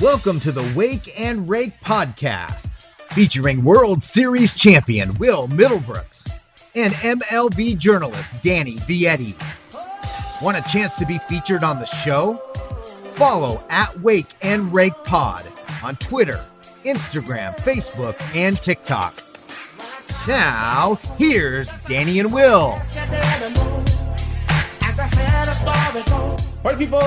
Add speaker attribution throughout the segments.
Speaker 1: Welcome to the Wake and Rake podcast, featuring World Series champion Will Middlebrooks and MLB journalist Danny Vietti. Want a chance to be featured on the show? Follow at Wake and Rake Pod on Twitter, Instagram, Facebook, and TikTok. Now, here's Danny and Will.
Speaker 2: Party people,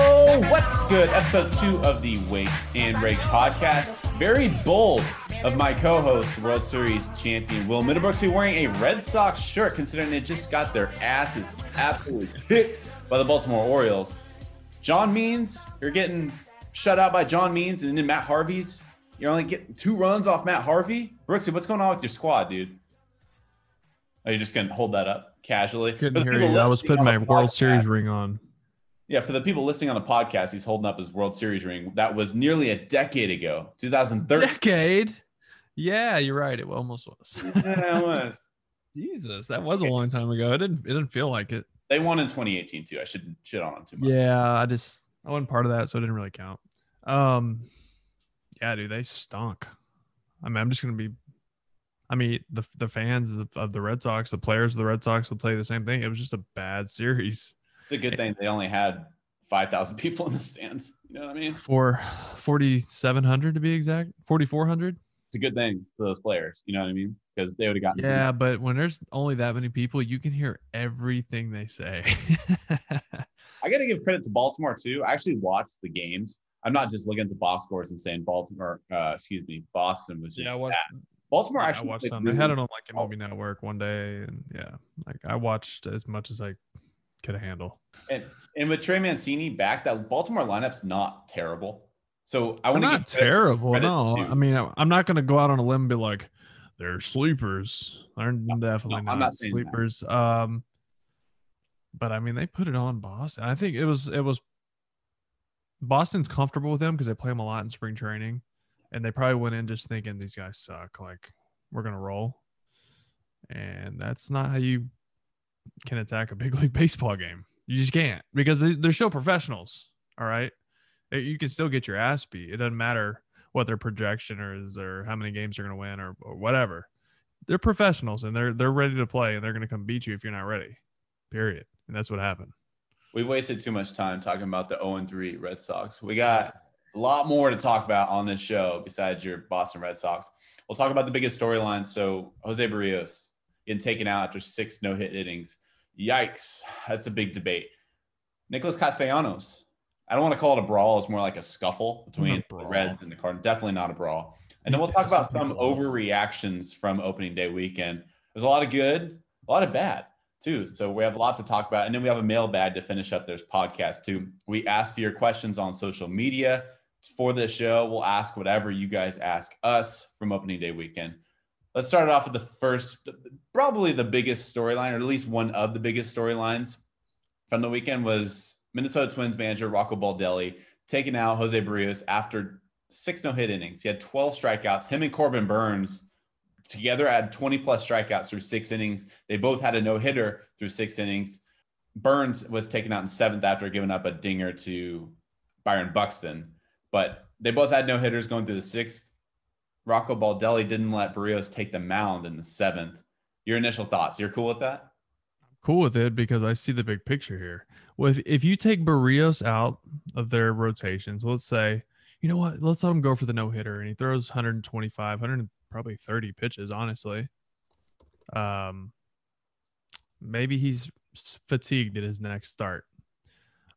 Speaker 2: what's good? Episode two of the Wake and Rake podcast. Very bold of my co-host, World Series champion Will Middlebrooks, be wearing a Red Sox shirt, considering they just got their asses absolutely kicked by the Baltimore Orioles. John Means, you're getting shut out by John Means, and then Matt Harvey's. You're only getting two runs off Matt Harvey. Brooksy, what's going on with your squad, dude? Are you just gonna hold that up casually?
Speaker 3: Couldn't hear you. I was putting my World podcast, Series ring on.
Speaker 2: Yeah, for the people listening on the podcast, he's holding up his World Series ring. That was nearly a decade ago, 2013.
Speaker 3: Decade? Yeah, you're right. It almost was.
Speaker 2: yeah, it was.
Speaker 3: Jesus, that was a long time ago. It didn't. It didn't feel like it.
Speaker 2: They won in 2018 too. I shouldn't shit on them too much.
Speaker 3: Yeah, I just I wasn't part of that, so it didn't really count. Um, yeah, dude, they stunk. I mean, I'm just gonna be I mean, the the fans of, of, the Red Sox, the players of the Red Sox will tell you the same thing. It was just a bad series.
Speaker 2: It's a good thing they only had five thousand people in the stands. You know what I mean?
Speaker 3: For forty seven hundred to be exact, forty four hundred.
Speaker 2: It's a good thing for those players. You know what I mean? Because they would have gotten.
Speaker 3: Yeah, but when there's only that many people, you can hear everything they say.
Speaker 2: I got to give credit to Baltimore too. I actually watched the games. I'm not just looking at the box scores and saying Baltimore, uh, excuse me, Boston was just
Speaker 3: yeah, I watched,
Speaker 2: Baltimore
Speaker 3: yeah,
Speaker 2: actually
Speaker 3: I watched some. Really, had it on like MLB oh. Network one day, and yeah, like I watched as much as I could handle.
Speaker 2: And and with Trey Mancini back, that Baltimore lineup's not terrible. So I want to get
Speaker 3: terrible. No, I mean I'm not going to go out on a limb and be like they're sleepers. They're no, definitely no, not, not sleepers. That. Um, but I mean they put it on Boston. I think it was it was Boston's comfortable with them because they play them a lot in spring training and they probably went in just thinking these guys suck. Like we're gonna roll, and that's not how you can attack a big league baseball game. You just can't because they're still professionals. All right, eh, you can still get your ass beat. It doesn't matter what their projection is or how many games they're gonna win or, or whatever. They're professionals and they're they're ready to play and they're gonna come beat you if you're not ready. Period. And that's what happened.
Speaker 2: We've wasted too much time talking about the 0 3 Red Sox. We got a lot more to talk about on this show besides your Boston Red Sox. We'll talk about the biggest storyline. So Jose Berrios getting taken out after six no hit innings. Yikes. That's a big debate. Nicholas Castellanos. I don't want to call it a brawl. It's more like a scuffle between the Reds and the Cardinals. Definitely not a brawl. And then we'll talk about some overreactions from opening day weekend. There's a lot of good, a lot of bad too. So we have a lot to talk about. And then we have a mailbag to finish up this podcast too. We ask for your questions on social media for this show. We'll ask whatever you guys ask us from opening day weekend. Let's start it off with the first, probably the biggest storyline, or at least one of the biggest storylines from the weekend was Minnesota Twins manager Rocco Baldelli taking out Jose Berrios after six no hit innings. He had 12 strikeouts. Him and Corbin Burnes together had 20 plus strikeouts through six innings. They both had a no hitter through six innings. Burnes was taken out in seventh after giving up a dinger to Byron Buxton. But they both had no hitters going through the sixth. Rocco Baldelli didn't let Berrios take the mound in the seventh. Your initial thoughts? You're cool with that?
Speaker 3: cool with it because I see the big picture here. With if you take Berrios out of their rotations, let's say, you know what, let's let him go for the no hitter, and he throws 125, 100 probably 30 pitches, honestly. Um, maybe he's fatigued at his next start.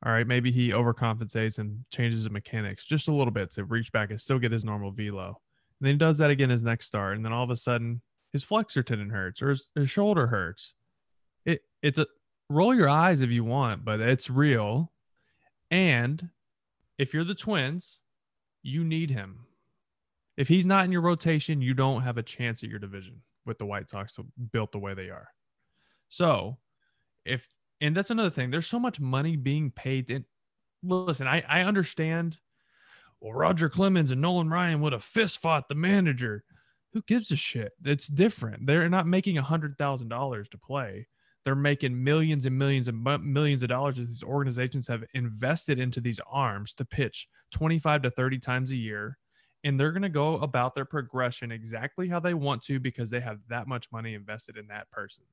Speaker 3: All right, maybe he overcompensates and changes the mechanics just a little bit to reach back and still get his normal velo. And then he does that again his next start, and then all of a sudden his flexor tendon hurts or his, his shoulder hurts. It it's a roll your eyes if you want, but it's real. And if you're the Twins, you need him. If he's not in your rotation, you don't have a chance at your division with the White Sox built the way they are. So, if and that's another thing. There's so much money being paid. And listen, I, I understand. Well, Roger Clemens and Nolan Ryan would have fist fought the manager. Who gives a shit? It's different. They're not making a hundred thousand dollars to play. They're making millions and millions and millions of dollars that these organizations have invested into these arms to pitch 25 to 30 times a year. And they're going to go about their progression exactly how they want to because they have that much money invested in that person.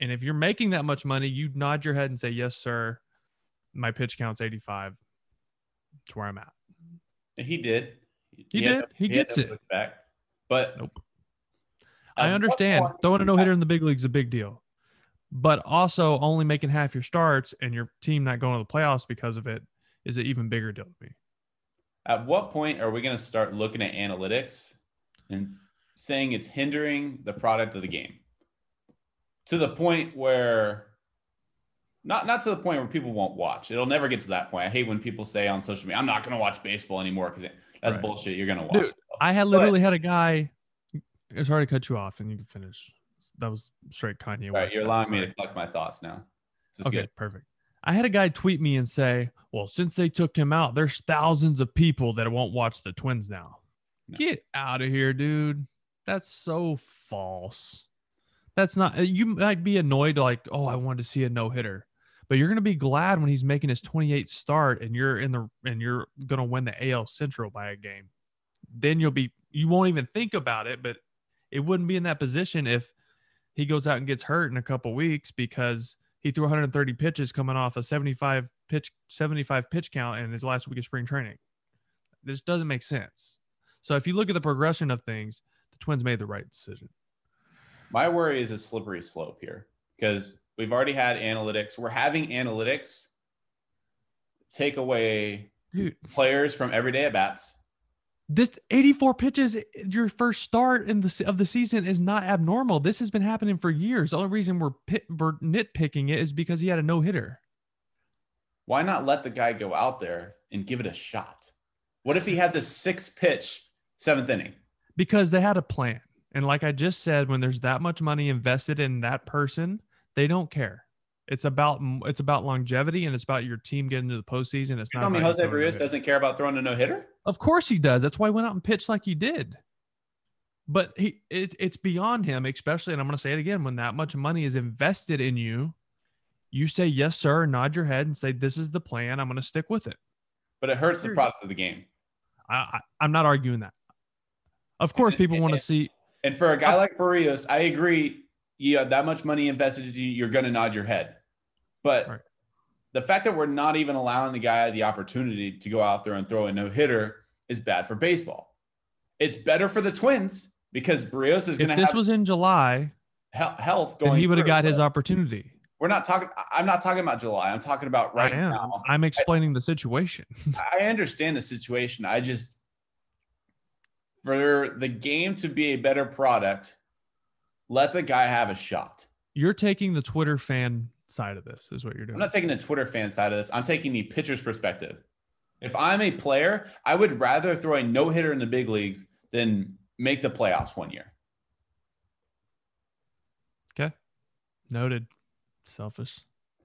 Speaker 3: And if you're making that much money, you nod your head and say, Yes, sir. My pitch count's 85. It's where I'm at.
Speaker 2: He did.
Speaker 3: He
Speaker 2: had
Speaker 3: did.
Speaker 2: to-
Speaker 3: He
Speaker 2: had
Speaker 3: gets it.
Speaker 2: Back. But
Speaker 3: Nope. I understand. Throwing a no hitter in the big leagues is a big deal. But also only making half your starts and your team not going to the playoffs because of it is an even bigger deal to me.
Speaker 2: At what point are we going to start looking at analytics and saying it's hindering the product of the game to the point where not not to the point where people won't watch. It'll never get to that point. I hate when people say on social media, "I'm not going to watch baseball anymore" because that's
Speaker 3: Right.
Speaker 2: bullshit. You're going to watch.
Speaker 3: Dude. I had literally had a guy. Sorry to cut you off, and you can finish. That was straight Kanye
Speaker 2: All right,
Speaker 3: West.
Speaker 2: you're allowing me to collect my thoughts now. This is
Speaker 3: Okay,
Speaker 2: good.
Speaker 3: perfect. I had a guy tweet me and say, "Well, since they took him out, there's thousands of people that won't watch the Twins now."
Speaker 2: No.
Speaker 3: Get out of here, dude. That's so false. That's not. You might be annoyed, like, "Oh, I wanted to see a no hitter," but you're gonna be glad when he's making his 28th start and you're in the and you're gonna win the AL Central by a game. Then you'll be. You won't even think about it, but it wouldn't be in that position if he goes out and gets hurt in a couple weeks because he threw 130 pitches coming off a 75 pitch 75 pitch count in his last week of spring training. This doesn't make sense. So if you look at the progression of things, the Twins made the right decision.
Speaker 2: My worry is a slippery slope here because we've already had analytics. We're having analytics take away
Speaker 3: Dude,
Speaker 2: players from everyday at bats.
Speaker 3: this 84 pitches your first start in the of the season is not abnormal. This has been happening for years. The only reason we're pit, we're nitpicking it is because he had a no-hitter.
Speaker 2: Why not let the guy go out there and give it a shot? What if he has a six pitch seventh inning?
Speaker 3: because they had a plan. And like I just said, when there's that much money invested in that person, they don't care. It's about it's about longevity and it's about your team getting to the postseason. It's
Speaker 2: You
Speaker 3: not.
Speaker 2: tell me Jose
Speaker 3: throwing Berrios
Speaker 2: doesn't care about throwing a no hitter?
Speaker 3: Of course he does. That's why he went out and pitched like he did. But he it, it's beyond him, especially, and I'm going to say it again. When that much money is invested in you, you say yes, sir, nod your head and say this is the plan. I'm going to stick with it.
Speaker 2: But it hurts the product of the game.
Speaker 3: I, I I'm not arguing that. Of course, people want to see
Speaker 2: And for a guy like Berrios, I agree. You have that much money invested in you, you're going to nod your head. But
Speaker 3: Right.
Speaker 2: the fact that we're not even allowing the guy the opportunity to go out there and throw a no hitter is bad for baseball. It's better for the Twins because Berrios is going
Speaker 3: if
Speaker 2: to
Speaker 3: this
Speaker 2: have
Speaker 3: was in July,
Speaker 2: health going.
Speaker 3: he would have got his opportunity.
Speaker 2: We're not talking. I- I'm not talking about July. I'm talking about right now.
Speaker 3: I'm explaining the situation.
Speaker 2: I understand the situation. I just for the game to be a better product, let the guy have a shot.
Speaker 3: You're taking the Twitter fan side of this, is what you're doing.
Speaker 2: I'm not taking the Twitter fan side of this. I'm taking the pitcher's perspective. If I'm a player, I would rather throw a no hitter in the big leagues than make the playoffs one year.
Speaker 3: okay. Noted. Selfish.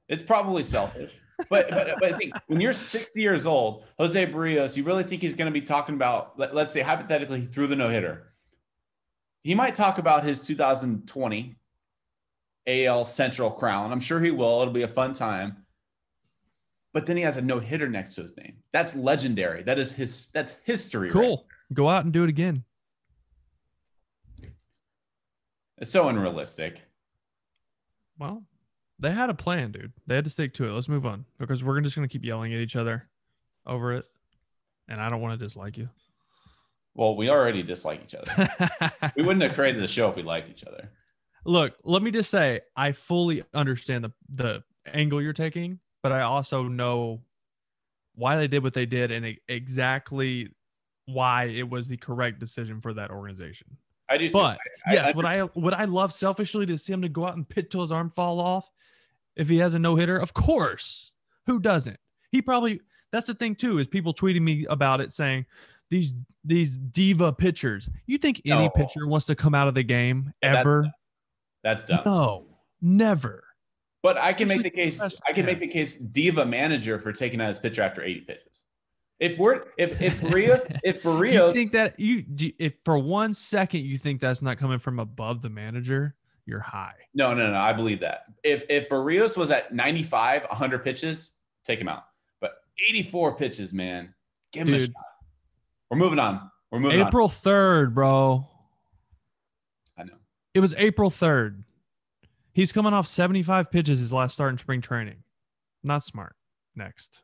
Speaker 2: It's probably selfish. But, but, but I think when you're 60 years old, Jose Berrios, you really think he's going to be talking about, let, let's say hypothetically, he threw the no hitter. He might talk about his 2020 AL Central crown. I'm sure he will. It'll be a fun time. But then he has a no hitter next to his name. That's legendary. That is his. That's history. right
Speaker 3: Cool. Go out and do it again.
Speaker 2: It's so unrealistic.
Speaker 3: Well, they had a plan, dude. They had to stick to it. Let's move on because we're just going to keep yelling at each other over it. And I don't want to dislike you.
Speaker 2: Well, we already dislike each other. we wouldn't have created the show if we liked each other.
Speaker 3: Look, let me just say, I fully understand the the angle you're taking, but I also know why they did what they did and exactly why it was the correct decision for that organization.
Speaker 2: I do.
Speaker 3: But
Speaker 2: I- I
Speaker 3: yes, would I would I love selfishly to see him to go out and pit till his arm fall off if he has a no hitter? Of course. Who doesn't? He probably that's the thing too, is people tweeting me about it saying these these diva pitchers. You think any
Speaker 2: No.
Speaker 3: pitcher wants to come out of the game
Speaker 2: That's
Speaker 3: ever?
Speaker 2: That's dumb.
Speaker 3: No, never.
Speaker 2: But I can make the case. I can make the case diva manager for taking out his pitcher after 80 pitches. If we're if if Berrios if
Speaker 3: You
Speaker 2: Berrios
Speaker 3: think that you if for one second you think that's not coming from above the manager, you're high.
Speaker 2: No, no, no. I believe that. If if Berrios was at 95, 100 pitches, take him out. But 84 pitches, man, give him a shot. We're moving on. We're moving
Speaker 3: April 3rd, bro.
Speaker 2: I know.
Speaker 3: It was April 3rd. He's coming off 75 pitches his last start in spring training. Not smart. Next.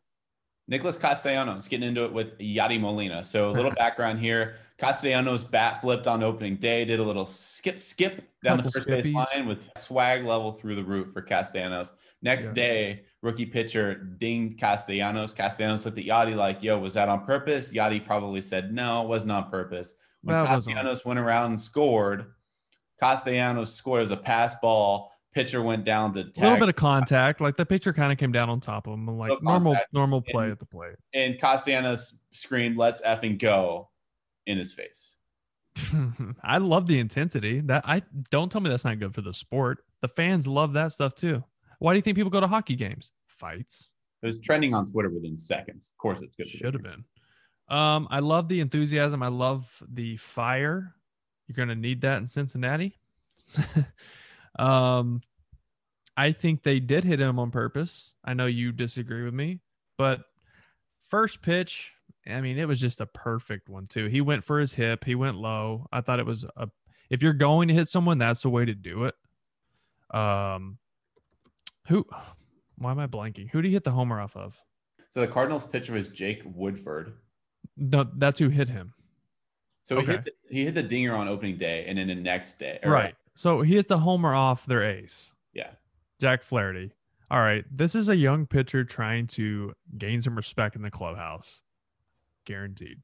Speaker 2: Nicholas Castellanos getting into it with Yadi Molina. So a little background here. Castellanos bat flipped on opening day, did a little skip, skip down the
Speaker 3: Couple
Speaker 2: first base line with swag level through the roof for Castellanos. Next
Speaker 3: Yeah.
Speaker 2: day, rookie pitcher dinged Castellanos. Castellanos looked at Yadi like, yo, was that on purpose? Yadi probably said, no, it wasn't on purpose. When
Speaker 3: That
Speaker 2: Castellanos went around and scored, Castellanos scored as a pass ball. Pitcher went down to
Speaker 3: A little bit of contact. Like the pitcher kind of came down on top of him. Like normal,
Speaker 2: contact.
Speaker 3: normal play
Speaker 2: And-
Speaker 3: at the plate.
Speaker 2: and Castellanos screamed, let's effing go in his face.
Speaker 3: I love the intensity. That I don't tell me that's not good for the sport. The fans love that stuff too. Why do you think people go to hockey games? Fights.
Speaker 2: It was trending on Twitter within seconds. Of course, it's good.
Speaker 3: Should have been. Um, I love the enthusiasm. I love the fire. You're gonna need that in Cincinnati. um, I think they did hit him on purpose. I know you disagree with me, but first pitch, I mean, it was just a perfect one too. He went for his hip. He went low. I thought it was a. If you're going to hit someone, that's the way to do it. Um, who? Why am I blanking? Who did he hit the homer off of?
Speaker 2: So the Cardinals pitcher was Jake Woodford.
Speaker 3: No, that's who hit him.
Speaker 2: So he hit the, he hit the dinger on opening day, and then the next day,
Speaker 3: Right. So he hit the homer off their ace,
Speaker 2: Yeah,
Speaker 3: Jack Flaherty. All right. This is a young pitcher trying to gain some respect in the clubhouse. Guaranteed.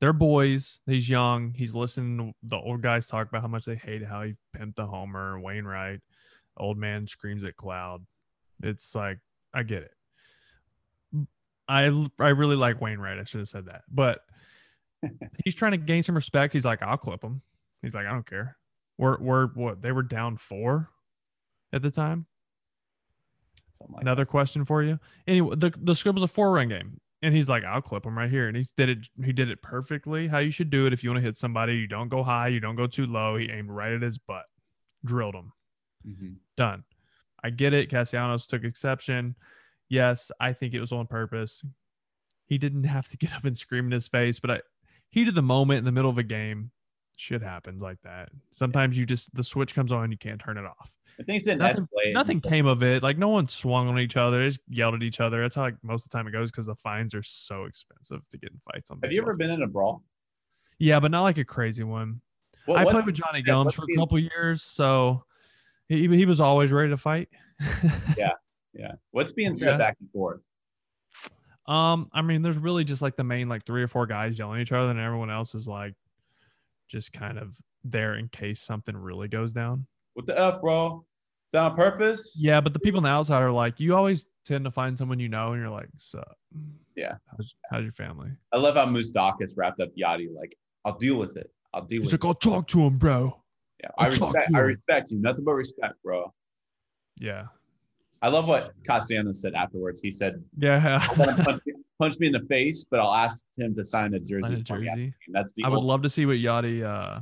Speaker 3: They're boys. He's young. He's listening to the old guys talk about how much they hate how he pimped the homer. Wainwright, old man screams at cloud. It's like, I get it. I I really like Wainwright. I should have said that. But he's trying to gain some respect. He's like, I'll clip him. He's like, I don't care. We're we're what they were down four at the time.
Speaker 2: like
Speaker 3: Another question for you. Anyway, the the script was a four run game, and he's like, "I'll clip him right here," and he did it. He did it perfectly. How you should do it if you want to hit somebody. You don't go high. You don't go too low. He aimed right at his butt, drilled him.
Speaker 2: that. Mhm.
Speaker 3: Done. I get it. Castellanos took exception. Yes, I think it was on purpose. He didn't have to get up and scream in his face, but I heat of the moment in the middle of a game, shit happens like that. Sometimes you just the switch comes on, you can't turn it off.
Speaker 2: And things didn't
Speaker 3: Nothing-
Speaker 2: escalate.
Speaker 3: Nothing came of it. Like no one swung on each other. They just yelled at each other. That's how like most of the time it goes because the fines are so expensive to get in fights on.
Speaker 2: Have you ever been in a brawl?
Speaker 3: Yeah, but not like a crazy one.
Speaker 2: What,
Speaker 3: I
Speaker 2: what-
Speaker 3: played with
Speaker 2: Jonny
Speaker 3: Gomes for a couple years, so he he was always ready to fight.
Speaker 2: Yeah, yeah. What's being said
Speaker 3: Yeah.
Speaker 2: back and forth?
Speaker 3: Um, I mean, there's really just like the main like three or four guys yelling at each other, and everyone else is like just kind of there in case something really goes down.
Speaker 2: What the f, bro? Is that on purpose?
Speaker 3: Yeah, but the people on the outside are like, you always tend to find someone you know, and you're like, so
Speaker 2: Yeah.
Speaker 3: how's, how's your family?
Speaker 2: I love how Moustakas wrapped up Yadi like, "I'll deal with it. I'll deal
Speaker 3: He's
Speaker 2: with
Speaker 3: like,
Speaker 2: it."
Speaker 3: I'll talk to him, bro.
Speaker 2: Yeah, I
Speaker 3: I'll talk
Speaker 2: respect. I respect you. Nothing but respect, bro.
Speaker 3: Yeah,
Speaker 2: I love what Castellanos said afterwards. He said,
Speaker 3: yeah.
Speaker 2: "I want to punch, punch me in the face, but I'll ask him to sign a jersey."
Speaker 3: Sign a
Speaker 2: for me after
Speaker 3: jersey.
Speaker 2: That's the
Speaker 3: I would love to see what Yadi uh,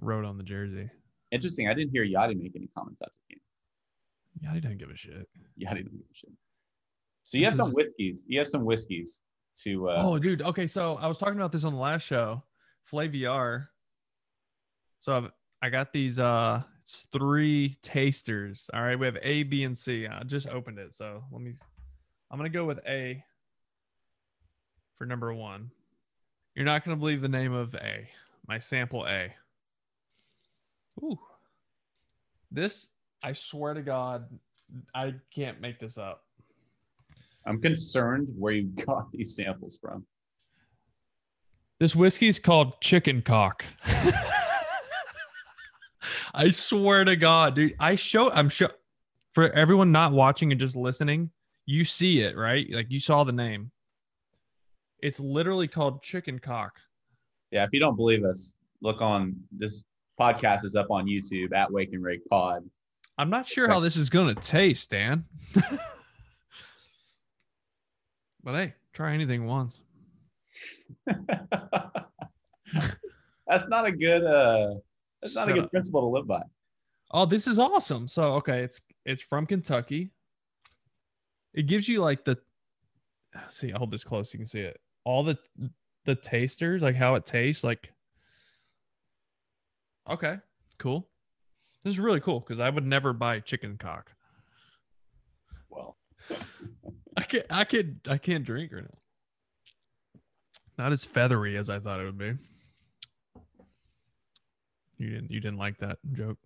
Speaker 3: wrote on the jersey.
Speaker 2: interesting. I didn't hear Yadi make any comments after the game.
Speaker 3: Yadi didn't give a shit.
Speaker 2: Yadi didn't give a shit. So you
Speaker 3: This
Speaker 2: have some
Speaker 3: is-
Speaker 2: whiskeys. You have some whiskeys to. Uh,
Speaker 3: oh, dude. Okay, so I was talking about this on the last show, Flaviar. So I've, I got these uh it's three tasters. All right, we have A, B, and C. I just opened it, so let me. I'm gonna go with A for number one. You're not gonna believe the name of A. My sample A. Ooh, this I swear to God, I can't make this up.
Speaker 2: I'm concerned where you got these samples from.
Speaker 3: This whiskey is called chicken cock. I swear to God, dude. I show I'm sure for everyone not watching and just listening, you see it, right? Like you saw the name. It's literally called chicken cock.
Speaker 2: Yeah, if you don't believe us, look on this podcast is up on YouTube at Wake and Rake Pod.
Speaker 3: I'm not sure how this is gonna taste, Dan. but hey, try anything once.
Speaker 2: that's not a good uh that's not a good principle to live by.
Speaker 3: Oh, this is awesome. So okay, it's it's from Kentucky. It gives you like the see, I'll hold this close, so you can see it. All the the tasters, like how it tastes, like okay, cool. This is really cool because I would never buy chicken cock.
Speaker 2: Well,
Speaker 3: I can't I can't I can't drink right now. Not as feathery as I thought it would be. You didn't you didn't like that joke.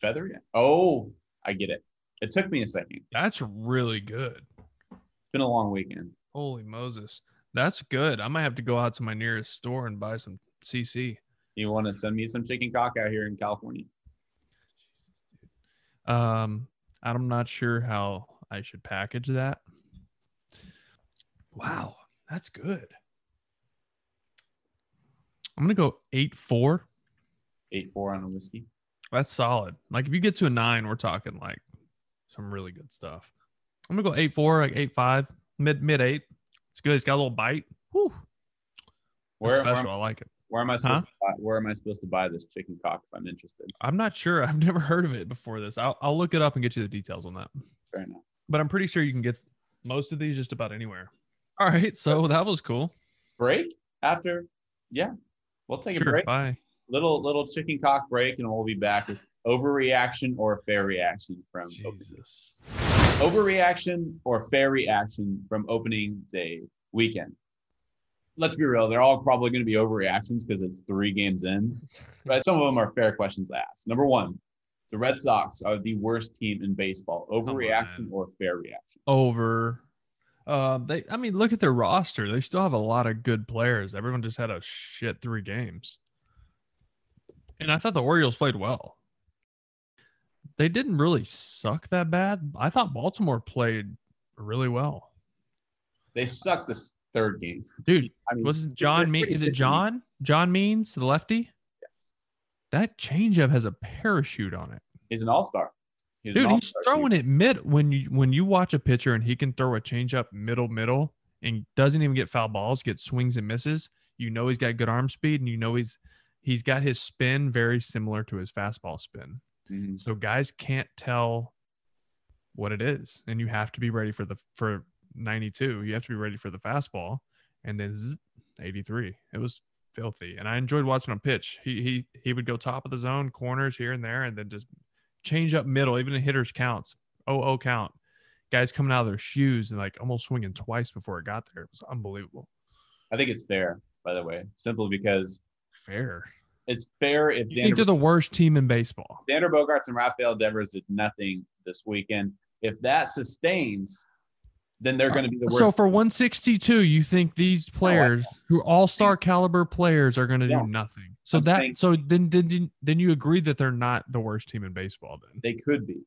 Speaker 2: feathery. Oh, I get it. It took me a second.
Speaker 3: That's really good.
Speaker 2: It's been a long weekend.
Speaker 3: Holy Moses. That's good. I might have to go out to my nearest store and buy some CC.
Speaker 2: You want to send me some chicken cock out here in California?
Speaker 3: Um, I'm not sure how I should package that. Wow, that's good. I'm gonna go eight four.
Speaker 2: Eight four on a whiskey.
Speaker 3: That's solid. Like if you get to a nine, we're talking like some really good stuff. I'm gonna go eight four, like eight five, mid mid eight. It's good. It's got a little bite. Whew.
Speaker 2: Where,
Speaker 3: That's
Speaker 2: where,
Speaker 3: special. I like it.
Speaker 2: where am I supposed to buy, where am I supposed to buy this chicken cock if I'm interested?
Speaker 3: I'm not sure. I've never heard of it before this. I'll I'll look it up and get you the details on that.
Speaker 2: Fair enough.
Speaker 3: But I'm pretty sure you can get most of these just about anywhere. All right, so that was cool.
Speaker 2: Break after, yeah, we'll take a break.
Speaker 3: Bye.
Speaker 2: Little little chicken cock break, and we'll be back with overreaction or fair reaction from.
Speaker 3: Jesus.
Speaker 2: Overreaction or fair reaction from opening day weekend. Let's be real; they're all probably going to be overreactions because it's three games in. But some of them are fair questions to ask. Number one, the Red Sox are the worst team in baseball. Overreaction
Speaker 3: man.
Speaker 2: or fair reaction?
Speaker 3: Over. Uh, they. I mean, look at their roster. They still have a lot of good players. Everyone just had a shit three games. And I thought the Orioles played well. They didn't really suck that bad. I thought Baltimore played really well.
Speaker 2: They sucked this third game.
Speaker 3: Dude,
Speaker 2: I mean,
Speaker 3: was it John Me- is it
Speaker 2: good to me.
Speaker 3: John? John Means, the lefty? Yeah. That changeup has a parachute on it.
Speaker 2: He's an all-star. He's
Speaker 3: Dude, he's throwing it mid when you when you watch a pitcher and he can throw a changeup middle middle and doesn't even get foul balls, get swings and misses. You know he's got good arm speed and you know he's he's got his spin very similar to his fastball spin.
Speaker 2: Mhm.
Speaker 3: So guys can't tell what it is, and you have to be ready for the for 92. You have to be ready for the fastball, and then zzz, 83. It was filthy, and I enjoyed watching him pitch. He he he would go top of the zone, corners here and there, and then just change up middle. Even in hitters counts, oh oh count. Guys coming out of their shoes and like almost swinging twice before it got there. It was unbelievable.
Speaker 2: I think it's fair, by the way, simply because
Speaker 3: Fair.
Speaker 2: It's fair if
Speaker 3: You think they're the worst team in baseball?
Speaker 2: Xander Bogaerts and Rafael Devers did nothing this weekend. If that sustains, then they're going to be the worst.
Speaker 3: So for 162, you think these oh, players who all-star caliber players are going to do
Speaker 2: No.
Speaker 3: nothing? So
Speaker 2: I'm
Speaker 3: that
Speaker 2: saying-
Speaker 3: so then then then you agree that they're not the worst team in baseball then?
Speaker 2: they could be.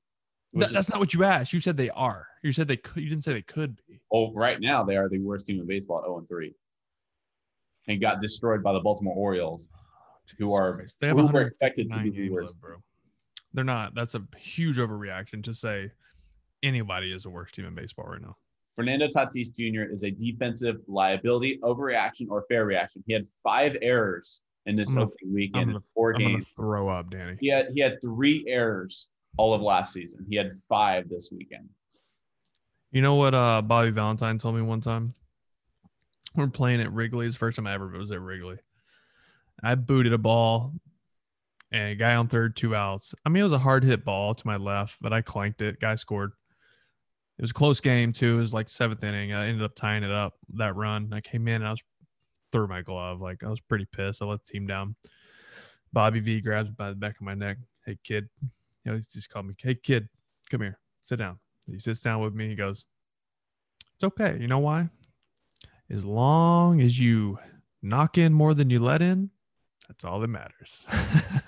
Speaker 3: Th- that's not what you asked. You said they are. You said they could. You didn't say they could be.
Speaker 2: oh, right now they are the worst team in baseball at 0 and 3, and got destroyed by the Baltimore Orioles, who are
Speaker 3: They have
Speaker 2: who expected to be the worst.
Speaker 3: left, bro. They're not. That's a huge overreaction to say anybody is the worst team in baseball right now.
Speaker 2: Fernando Tatis Jr. is a defensive liability, overreaction, or fair reaction. He had five errors in this
Speaker 3: gonna-
Speaker 2: opening weekend
Speaker 3: I'm gonna,
Speaker 2: four
Speaker 3: I'm
Speaker 2: games.
Speaker 3: throw up, Danny.
Speaker 2: He had he had three errors all of last season. He had five this weekend.
Speaker 3: You know what uh Bobby Valentine told me one time? We're playing at Wrigley's first time I ever was at Wrigley. I booted a ball and a guy on third, two outs. I mean, it was a hard hit ball to my left, but I clanked it. Guy scored. It was a close game too. It was like seventh inning. I ended up tying it up that run. I came in and I was threw my glove. Like I was pretty pissed. I let the team down. Bobby V grabs me by the back of my neck. Hey kid. You know, he's just called me, Hey kid, come here. Sit down. He sits down with me. He goes, It's okay. You know why? As long as you knock in more than you let in, that's all that matters.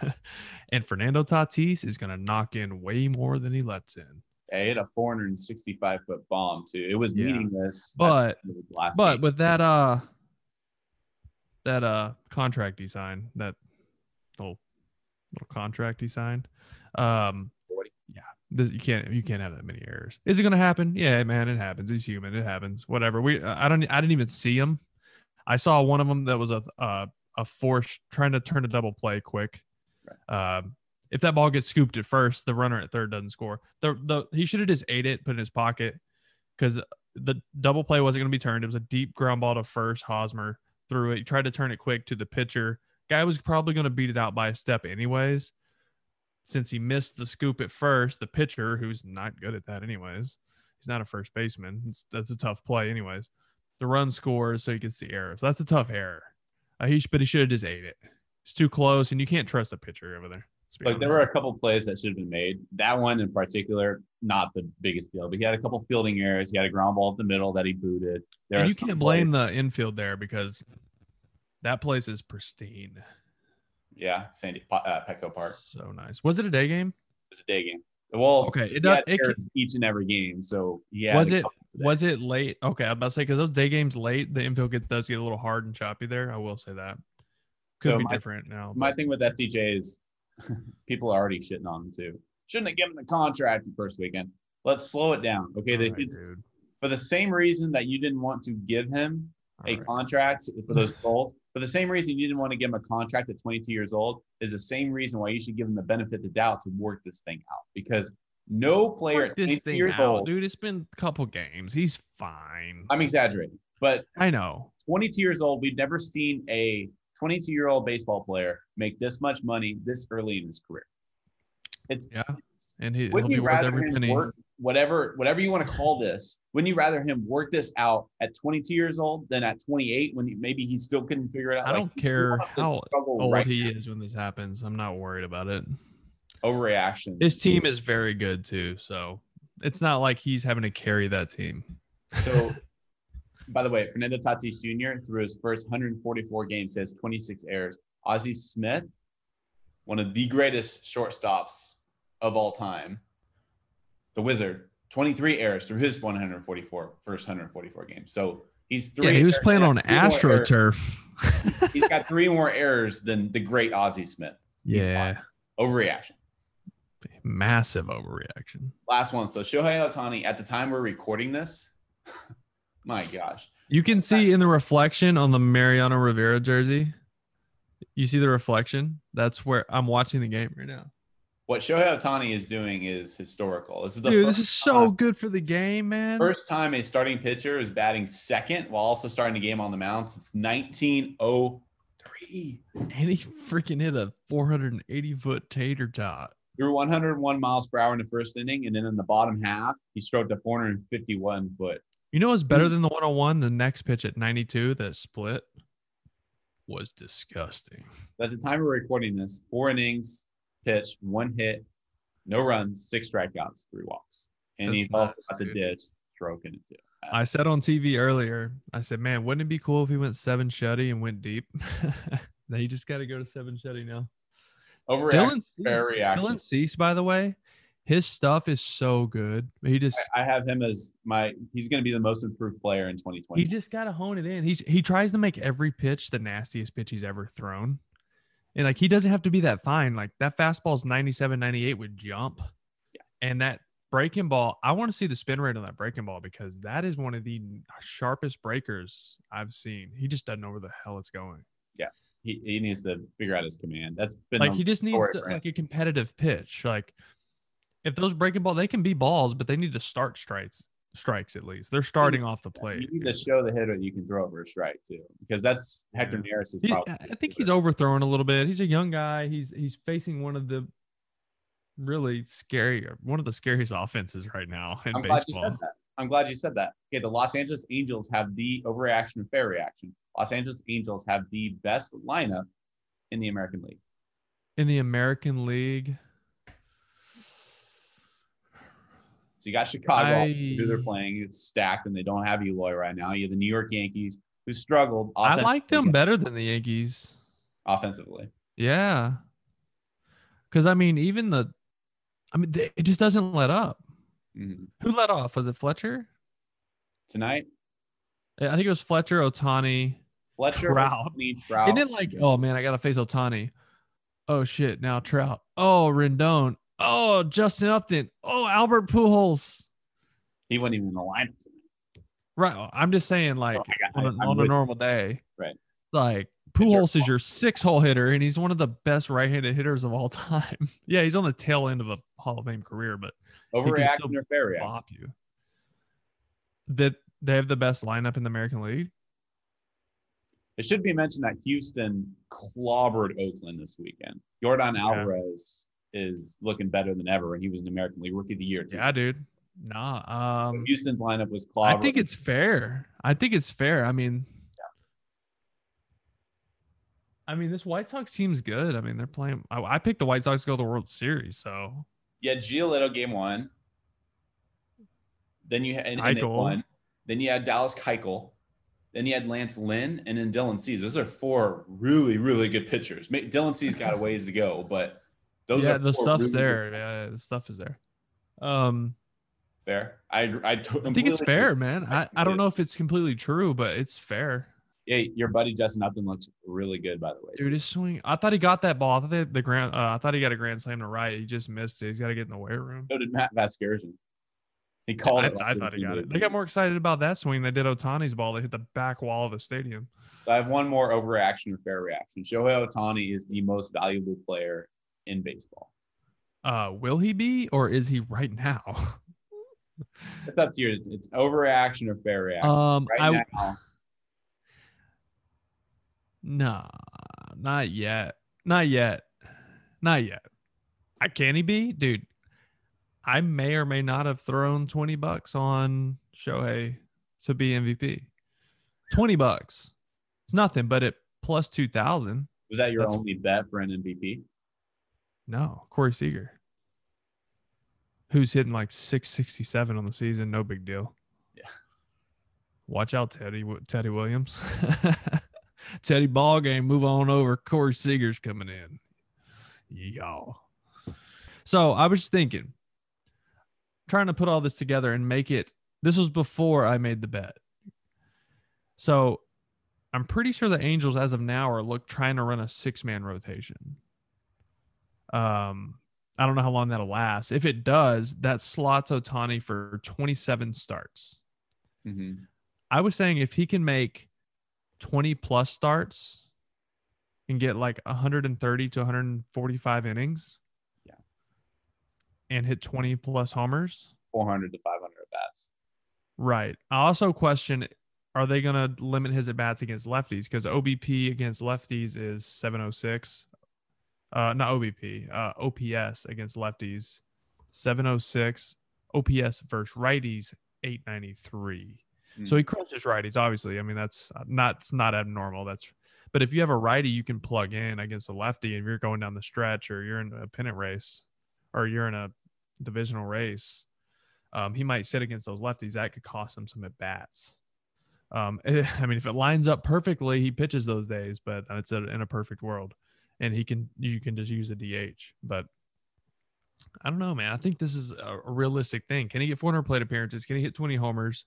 Speaker 3: and Fernando Tatis is going to knock in way more than he lets in.
Speaker 2: Yeah, he a 465 foot bomb too. It was
Speaker 3: Yeah.
Speaker 2: meaningless.
Speaker 3: But
Speaker 2: the end of the last
Speaker 3: but
Speaker 2: game.
Speaker 3: with that uh that uh contract he signed, that little little contract he signed, um yeah, this you can't you can't have that many errors. Is it gonna happen? Yeah, man, it happens. He's human. It happens. Whatever. We I don't I didn't even see him. I saw one of them that was a uh, a force trying to turn a double play quick. Um, if that ball gets scooped at first, the runner at third doesn't score. The the he should have just ate it, put it in his pocket, because the double play wasn't going to be turned. It was a deep ground ball to first. Hosmer threw it. He tried to turn it quick to the pitcher. Guy was probably going to beat it out by a step anyways. Since he missed the scoop at first, the pitcher, who's not good at that anyways, he's not a first baseman. It's, that's a tough play anyways. The run scores, so you can see error. So that's a tough error. Uh, he, but he should have just ate it. It's too close, and you can't trust the pitcher over there.
Speaker 2: Like there were a couple plays that should have been made. That one in particular, not the biggest deal, but he had a couple fielding errors. He had a ground ball up the middle that he booted. There
Speaker 3: and you can't blame the infield there because that place is pristine.
Speaker 2: Yeah, Sandy uh, Petco Park.
Speaker 3: So nice. Was it a day game?
Speaker 2: It's a day game. Well,
Speaker 3: Okay, it does. It, ca-
Speaker 2: errors each and every game. So yeah,
Speaker 3: Was it- was it late? Okay, I'm about to say because those day games late, the infield get, does get a little hard and choppy there. I will say that. Could
Speaker 2: So
Speaker 3: be
Speaker 2: my-
Speaker 3: different now.
Speaker 2: My thing with FDJ is people are already shitting on him too. Shouldn't have given him the contract the first weekend. Let's slow it down. Okay, they,
Speaker 3: All right,
Speaker 2: for the same reason that you didn't want to give him a
Speaker 3: All right.
Speaker 2: contract for those goals. For the same reason you didn't want to give him a contract at 22 years old is the same reason why you should give him the benefit of the doubt to work this thing out. Because no player at
Speaker 3: this
Speaker 2: 22
Speaker 3: thing
Speaker 2: years
Speaker 3: out,
Speaker 2: old,
Speaker 3: dude. It's been a couple games. He's fine.
Speaker 2: I'm exaggerating, but
Speaker 3: I know.
Speaker 2: 22 years old, we've never seen a 22 year old baseball player make this much money this early in his career. It's
Speaker 3: Yeah, and he, he'll
Speaker 2: wouldn't
Speaker 3: be
Speaker 2: you
Speaker 3: worth
Speaker 2: rather
Speaker 3: every penny.
Speaker 2: work whatever whatever you want to call this? Wouldn't you rather him work this out at 22 years old than at 28 when he, maybe he still couldn't figure it out?
Speaker 3: I
Speaker 2: Like,
Speaker 3: don't care how old
Speaker 2: right
Speaker 3: he
Speaker 2: now.
Speaker 3: is when this happens. I'm not worried about it.
Speaker 2: Overreaction.
Speaker 3: His team is very good too, so it's not like he's having to carry that team.
Speaker 2: So, by the way, Fernando Tatis Jr. through his first 144 games has 26 errors. Ozzie Smith, one of the greatest shortstops of all time, the Wizard, 23 errors through his 144 first 144 games. So he's three.
Speaker 3: yeah, he was playing on
Speaker 2: three more errors-
Speaker 3: AstroTurf.
Speaker 2: He's got three more errors than the great Ozzie Smith. He's
Speaker 3: yeah,
Speaker 2: Overreaction.
Speaker 3: massive overreaction.
Speaker 2: Last one. So Shohei Ohtani, at the time we're recording this, my gosh,
Speaker 3: You can see in the reflection on the Mariano Rivera jersey. You see the reflection? That's where I'm watching the game right now.
Speaker 2: What Shohei Ohtani is doing is historical. This is the
Speaker 3: Dude, this is so
Speaker 2: time-
Speaker 3: good for the game, man.
Speaker 2: First time a starting pitcher is batting second while also starting the game on the mound since 1903.
Speaker 3: and he freaking hit a 480 foot tater tot.
Speaker 2: Threw 101 miles per hour in the first inning, and then in the bottom half, he stroked a 451 foot.
Speaker 3: You know what's better than the 101? The next pitch at 92 that split was disgusting.
Speaker 2: At the time of recording this, four innings pitched, one hit, no runs, six strikeouts, three walks, and
Speaker 3: That's
Speaker 2: he's also got the ditch stroking it too.
Speaker 3: I said on TV earlier, I said, man, wouldn't it be cool if he went seven shutty and went deep? now you just got to go to seven shutty now.
Speaker 2: Overreaction.
Speaker 3: Dylan Cease. Dylan Cease, by the way, his stuff is so good. He just
Speaker 2: I have him as my. He's going to be the most improved player in 2020.
Speaker 3: he just got to hone it in. He he tries to make every pitch the nastiest pitch he's ever thrown. And like he doesn't have to be that fine. Like that fastball's 97, 98 would jump.
Speaker 2: Yeah.
Speaker 3: And that breaking ball, I want to see the spin rate on that breaking ball because that is one of the sharpest breakers I've seen. He just doesn't know where the hell it's going. Yeah.
Speaker 2: He, he needs to figure out his command. That's been
Speaker 3: Like he just needs to, like a competitive pitch. Like if those breaking ball, they can be balls, but they need to start strikes, strikes at least. They're starting off the plate.
Speaker 2: You need to show the hitter you can throw over a strike too, because that's Hector
Speaker 3: Yeah.
Speaker 2: Neris is
Speaker 3: He-
Speaker 2: probably.
Speaker 3: I think he's overthrowing a little bit. He's a young guy. He's he's facing one of the really scary, one of the scariest offenses right now in
Speaker 2: I'm
Speaker 3: baseball.
Speaker 2: that. I'm glad you said that. Okay, the Los Angeles Angels have the overreaction and fair reaction. Los Angeles Angels have the best lineup in the American League.
Speaker 3: In the American League,
Speaker 2: So you got Chicago,
Speaker 3: I-
Speaker 2: who they're playing. It's stacked, and they don't have Eloy right now. You have the New York Yankees, who struggled.
Speaker 3: I like them better than the Yankees.
Speaker 2: offensively.
Speaker 3: Yeah, because I mean, even the, I mean, they, it just doesn't let up.
Speaker 2: Mhm.
Speaker 3: Who let off? Was it Fletcher?
Speaker 2: Tonight,
Speaker 3: I think it was Fletcher, Ohtani.
Speaker 2: Fletcher,
Speaker 3: Trout.
Speaker 2: Ohtani, Trout.
Speaker 3: Isn't it like, oh man, I gotta face Ohtani. Oh shit, now Trout. Oh Rendon. Oh Justin Upton. Oh Albert Pujols.
Speaker 2: he wasn't even in the lineup.
Speaker 3: Right. I'm just saying, oh, like
Speaker 2: Oh, got-
Speaker 3: on,
Speaker 2: I-
Speaker 3: on a normal day.
Speaker 2: Right.
Speaker 3: Like Pujols is your six hole hitter, and he's one of the best right handed hitters of all time. yeah, he's on the tail end of a Hall of Fame career, but
Speaker 2: overreaction or fair reaction?
Speaker 3: Bop you. That they have the best lineup in the American League.
Speaker 2: It should be mentioned that Houston clobbered Oakland this weekend. Yordan yeah. Alvarez is looking better than ever, and he was an American League Rookie of the Year.
Speaker 3: Too. Yeah, dude. Nah. Um,
Speaker 2: Houston's lineup was clobbered.
Speaker 3: I think it's fair. I think it's fair. I mean, yeah. I mean, this White Sox team's good. I mean, they're playing. I, I picked the White Sox to go to the World Series, so
Speaker 2: yeah. Giolito game one. Then you had and, and they won. Then you had Dallas Keuchel. Then you had Lance Lynn and then Dylan Cease. Those are four really, really good pitchers. Dylan Cease got a ways to go, but those
Speaker 3: yeah, the stuff's really there. Good. Yeah, the stuff is there. Um,
Speaker 2: fair. I I, I
Speaker 3: think it's fair, man. I, I don't know if it's completely true, but it's fair.
Speaker 2: Yeah, your buddy Justin Upton looks really good, by the way.
Speaker 3: Dude, his swing. I thought he got that ball. I thought the grand. Uh, I thought he got a grand slam to right. He just missed it. He's got to get in the weight room.
Speaker 2: So did Matt Vasgersian. He called
Speaker 3: I,
Speaker 2: it.
Speaker 3: I thought he got it. They got more excited about that swing than did Ohtani's ball. They hit the back wall of the stadium.
Speaker 2: So I have one more overreaction or fair reaction. Shohei Ohtani is the most valuable player in baseball.
Speaker 3: Uh, will he be, or is he right now?
Speaker 2: it's up to you. It's overreaction or fair reaction.
Speaker 3: Um,
Speaker 2: right
Speaker 3: I, now. Nah, not yet. Not yet. Not yet. I can he be, dude? I may or may not have thrown 20 bucks on Shohei to be MVP. 20 bucks. It's nothing, but it plus 2000.
Speaker 2: Was that your only bet for an MVP?
Speaker 3: No, Corey Seager. Who's hitting like 667 on the season, no big deal.
Speaker 2: Yeah.
Speaker 3: Watch out, Teddy Teddy Williams. Teddy ball game, move on over. Corey Seager's coming in. Y'all. So I was thinking, trying to put all this together and make it. This was before I made the bet. So I'm pretty sure the Angels, as of now, are look trying to run a six man rotation. Um, I don't know how long that'll last. If it does, that slots Ohtani for 27 starts.
Speaker 2: Mm-hmm.
Speaker 3: I was saying if he can make 20 plus starts and get like 130 to 145 innings, yeah, and hit 20 plus homers?
Speaker 2: 400 to 500 at bats.
Speaker 3: Right. I also question are they going to limit his at bats against lefties? Because OBP against lefties is 706. Uh, not OBP, uh, OPS against lefties 706. OPS versus righties 893. Mm. So he crunches righties, obviously. I mean, that's not it's not abnormal. That's but if you have a righty you can plug in against a lefty and you're going down the stretch or you're in a pennant race or you're in a divisional race, um, he might sit against those lefties. That could cost him some at bats. Um, I mean, if it lines up perfectly, he pitches those days, but it's a, in a perfect world, and he can you can just use a DH. But I don't know, man. I think this is a, a realistic thing. Can he get 400 plate appearances? Can he hit 20 homers?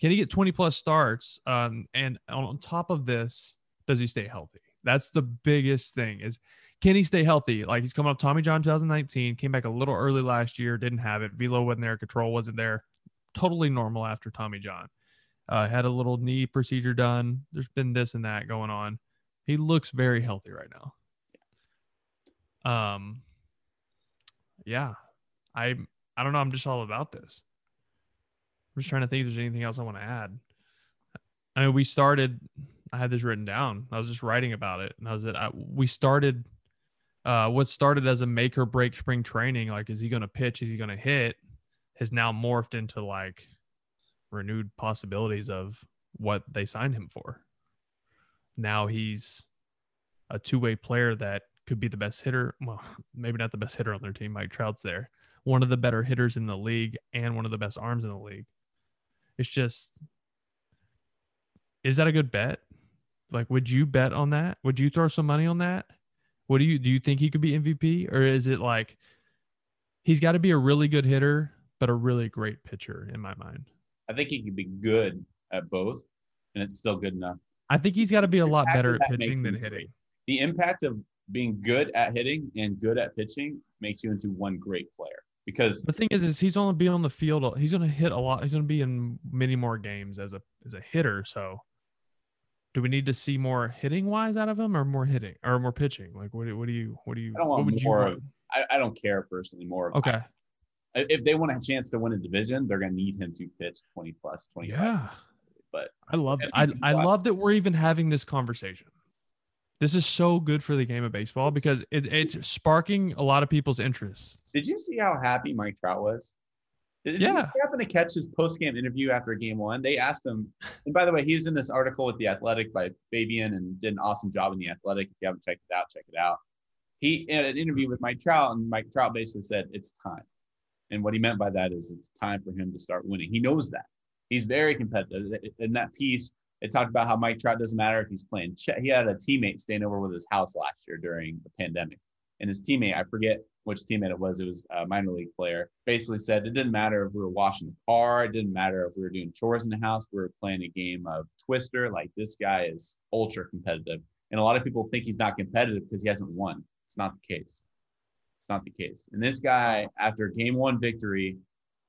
Speaker 3: Can he get 20 plus starts? Um, and on top of this, does he stay healthy? That's the biggest thing. Is can he stay healthy? Like he's coming off Tommy John 2019, came back a little early last year, didn't have it. Velo wasn't there, control wasn't there. Totally normal after Tommy John. Uh, had a little knee procedure done. There's been this and that going on. He looks very healthy right now. Um, yeah, I I don't know. I'm just all about this. I'm just trying to think if there's anything else I want to add. I mean, we started. I had this written down. I was just writing about it, and I was it. we started uh, what started as a make or break spring training, like is he going to pitch, is he going to hit, has now morphed into like renewed possibilities of what they signed him for. Now he's a two way player that could be the best hitter. Well, maybe not the best hitter on their team. Mike Trout's there. One of the better hitters in the league and one of the best arms in the league. It's just, is that a good bet? Like, would you bet on that? Would you throw some money on that? What do you do? You think he could be MVP, or is it like he's got to be a really good hitter, but a really great pitcher in my mind?
Speaker 2: I think he could be good at both, and it's still good enough.
Speaker 3: I think he's got to be a lot better at pitching than hitting.
Speaker 2: The impact of being good at hitting and good at pitching makes you into one great player. Because
Speaker 3: the thing is, is he's only be on the field. He's going to hit a lot. He's going to be in many more games as a as a hitter. So do we need to see more hitting wise out of him or more hitting or more pitching? Like what do, what do you what do you
Speaker 2: I don't want
Speaker 3: what would
Speaker 2: more
Speaker 3: you
Speaker 2: of- I, I don't care personally more. of-
Speaker 3: Okay.
Speaker 2: I- if they want a chance to win a division, they're going to need him to pitch 20 plus, 25.
Speaker 3: Yeah.
Speaker 2: But
Speaker 3: I love
Speaker 2: Yeah,
Speaker 3: I I love that we're even having this conversation. This is so good for the game of baseball because it, it's sparking a lot of people's interest.
Speaker 2: did you see how happy Mike Trout was? Did
Speaker 3: Yeah.
Speaker 2: you happen to catch his post game interview after game one? They asked him, and by the way, he's in this article with The Athletic by Fabian and did an awesome job in The Athletic. If you haven't checked it out, check it out. He had an interview with Mike Trout, and Mike Trout basically said, It's time. And what he meant by that is it's time for him to start winning. He knows that. He's very competitive. In that piece, it talked about how Mike Trout doesn't matter if he's playing. He had a teammate staying over with his house last year during the pandemic. And his teammate, I forget which teammate it was, it was a minor league player, basically said it didn't matter if we were washing the car, it didn't matter if we were doing chores in the house, we were playing a game of Twister. Like this guy is ultra competitive. And a lot of people think he's not competitive because he hasn't won. It's not the case. It's not the case. And this guy, after game one victory,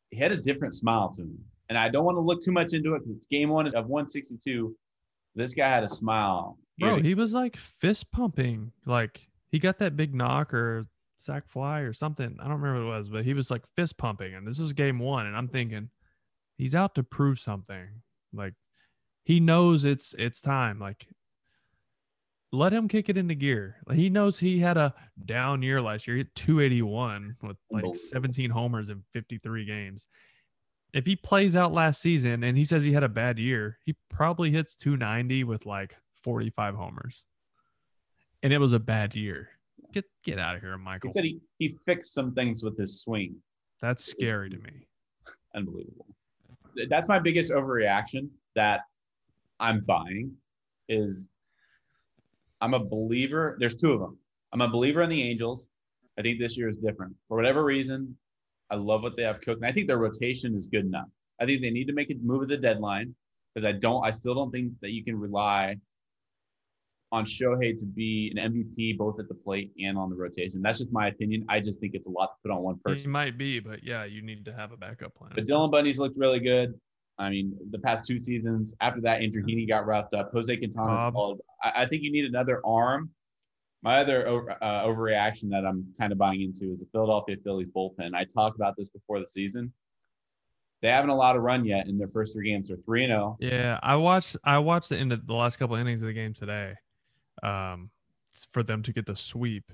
Speaker 2: he had a different smile to him. And I don't want to look too much into it because it's game one of 162. This guy had a smile. He
Speaker 3: Bro, he was like fist pumping. Like he got that big knock or sack fly or something. I don't remember what it was, but he was like fist pumping. And this was game one. And I'm thinking, he's out to prove something. Like he knows it's it's time. Like let him kick it into gear. Like, he knows he had a down year last year. He hit 281 with like 17 homers in 53 games. If he plays out last season and he says he had a bad year, he probably hits 290 with like 45 homers. And it was a bad year. Get get out of here, Michael.
Speaker 2: he said he, he fixed some things with his swing.
Speaker 3: That's scary to me.
Speaker 2: unbelievable. That's my biggest overreaction that I'm buying is I'm a believer. There's two of them. I'm a believer in the Angels. I think this year is different. For whatever reason, I love what they have cooked. And I think their rotation is good enough. I think they need to make a move at the deadline because I don't I still don't think that you can rely on Shohei to be an MVP both at the plate and on the rotation. That's just my opinion. I just think it's a lot to put on one person.
Speaker 3: He might be, but yeah, you need to have a backup plan.
Speaker 2: But Dylan Bundy's looked really good. I mean, the past two seasons after that, Andrew Heaney got roughed up. Jose Quintana
Speaker 3: Bob.
Speaker 2: I, I think you need another arm. My other uh, overreaction that I'm kind of buying into is the Philadelphia Phillies bullpen. I talked about this before the season. They haven't allowed a run yet in their first three games. They're three and oh. zero.
Speaker 3: Yeah, I watched I watched the end of the last couple innings of the game today. Um for them to get the sweep.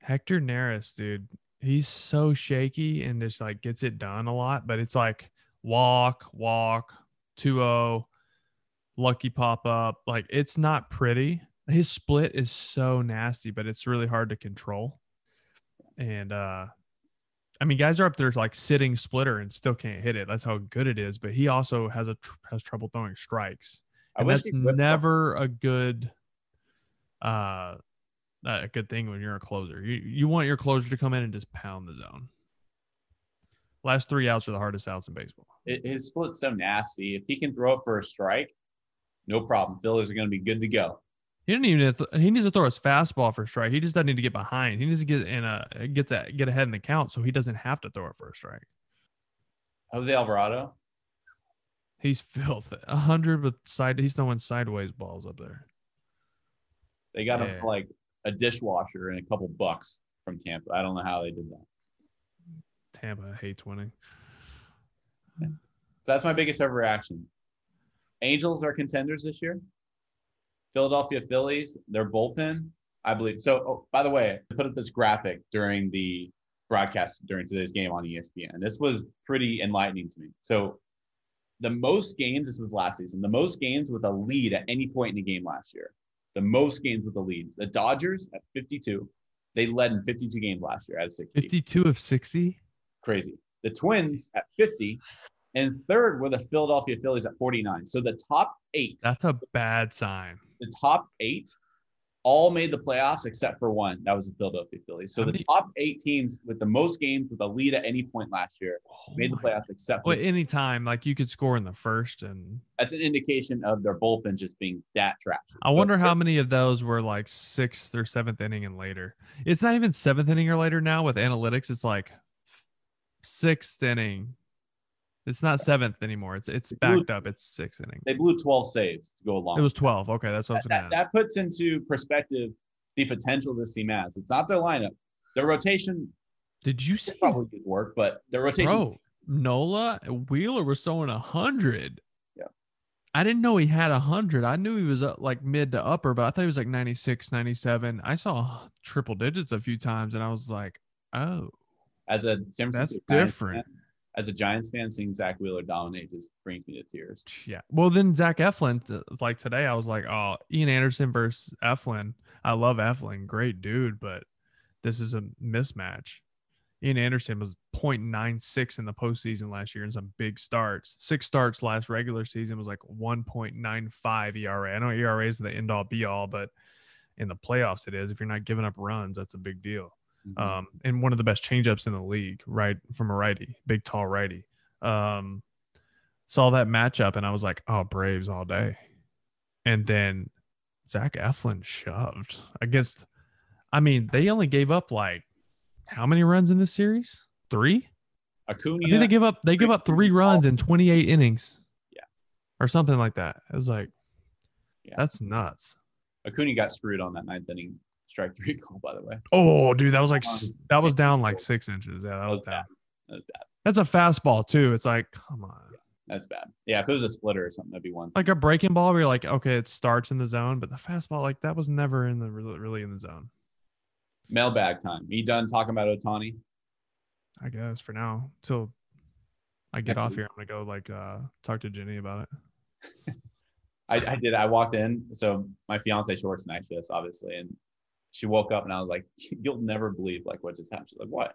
Speaker 3: Hector Neris, dude, he's so shaky and just like gets it done a lot, but it's like walk, walk, 2-0, lucky pop up. Like it's not pretty. His split is so nasty, but it's really hard to control. And uh I mean, guys are up there like sitting splitter and still can't hit it. That's how good it is. But he also has a tr- has trouble throwing strikes, and that's
Speaker 2: he'd whip the-
Speaker 3: never a good uh a good thing when you're a closer. You you want your closer to come in and just pound the zone. Last three outs are the hardest outs in baseball.
Speaker 2: It- His split's so nasty. If he can throw it for a strike, no problem. Phillies are going to be good to go.
Speaker 3: He didn't even he needs to throw his fastball for a strike. He just doesn't need to get behind. He needs to get in a get that get ahead in the count so he doesn't have to throw it for a strike.
Speaker 2: Jose Alvarado.
Speaker 3: He's filth. A hundred with side. He's throwing sideways balls up there.
Speaker 2: They got him
Speaker 3: Yeah.
Speaker 2: for like a dishwasher and a couple bucks from Tampa. I don't know how they did that.
Speaker 3: Tampa hates winning.
Speaker 2: So that's my biggest overreaction. Angels are contenders this year. Philadelphia Phillies, their bullpen, I believe. So, oh, by the way, I put up this graphic during the broadcast during today's game on ESPN. This was pretty enlightening to me. So, the most games, this was last season, the most games with a lead at any point in the game last year. The most games with a lead. The Dodgers at 52. They led in 52 games last year at 60
Speaker 3: Fifty-two of sixty.
Speaker 2: crazy. The Twins at 50, and third were the Philadelphia Phillies at 49. So the top eight,
Speaker 3: That's a bad sign.
Speaker 2: the top eight, all made the playoffs except for one. That was the Philadelphia Phillies. So the top eight teams with the most games with a lead at any point last year
Speaker 3: Oh
Speaker 2: made the playoffs except for
Speaker 3: Well, anytime like you could score in the first, and
Speaker 2: that's an indication of their bullpen just being that trash.
Speaker 3: I
Speaker 2: So
Speaker 3: wonder how many of those were like sixth or seventh inning and later. It's not even seventh inning or later now with analytics. It's like sixth inning, It's not seventh anymore. It's it's
Speaker 2: blew-
Speaker 3: backed up. It's six inning.
Speaker 2: They blew 12 saves to go along.
Speaker 3: It was twelve. Okay, that's what I was
Speaker 2: that,
Speaker 3: gonna
Speaker 2: that, that puts into perspective the potential this team has. It's not their lineup. Their rotation
Speaker 3: Did you see,
Speaker 2: probably could work, but their rotation
Speaker 3: bro? Nola Wheeler was throwing a hundred.
Speaker 2: Yeah.
Speaker 3: I didn't know he had a hundred. I knew he was uh, like mid to upper, but I thought he was like 96, 97. I saw triple digits a few times, and I was like, oh,
Speaker 2: as a San Francisco
Speaker 3: That's different.
Speaker 2: fan- as a Giants fan, seeing Zack Wheeler dominate just brings me to tears.
Speaker 3: Yeah. Well, then Zach Eflin, uh, like today, I was like, oh, Ian Anderson versus Eflin. I love Eflin, great dude, but this is a mismatch. Ian Anderson was 0.96 in the postseason last year in some big starts. Six starts last regular season was like 1.95 ERA. I know ERA is the end all be all, but in the playoffs it is. If you're not giving up runs, that's a big deal
Speaker 2: Mhm.
Speaker 3: um, and one of the best changeups in the league, right from a righty, big tall righty. Um, saw that matchup and I was like, oh, Braves all day. And then Zach Eflin shoved against. I mean, they only gave up like how many runs in this series? Three.
Speaker 2: Acuna,
Speaker 3: I think they give up. They give up three runs in 28 innings.
Speaker 2: Yeah.
Speaker 3: or something like that. It was like,
Speaker 2: Yeah.
Speaker 3: that's nuts.
Speaker 2: Acuna got screwed on that ninth inning strike three call, by the way.
Speaker 3: Oh, dude, that was like
Speaker 2: Um,
Speaker 3: that was down like six inches. Yeah, that was down.
Speaker 2: bad. That was bad.
Speaker 3: That's a fastball too. It's like, come on.
Speaker 2: That's bad. Yeah, if it was a splitter or something, that'd be one.
Speaker 3: like a breaking ball where you're like, okay, it starts in the zone, but the fastball, like that was never in the really, in the zone.
Speaker 2: Mailbag time. You done talking about Ohtani?
Speaker 3: I guess for now, till I get
Speaker 2: Yeah.
Speaker 3: off here, I'm gonna go like uh talk to Jenny about it.
Speaker 2: I, I did. I walked in. So my fiance she works night shifts, obviously, and she woke up and I was like, "You'll never believe like what just happened." She's like, "What?"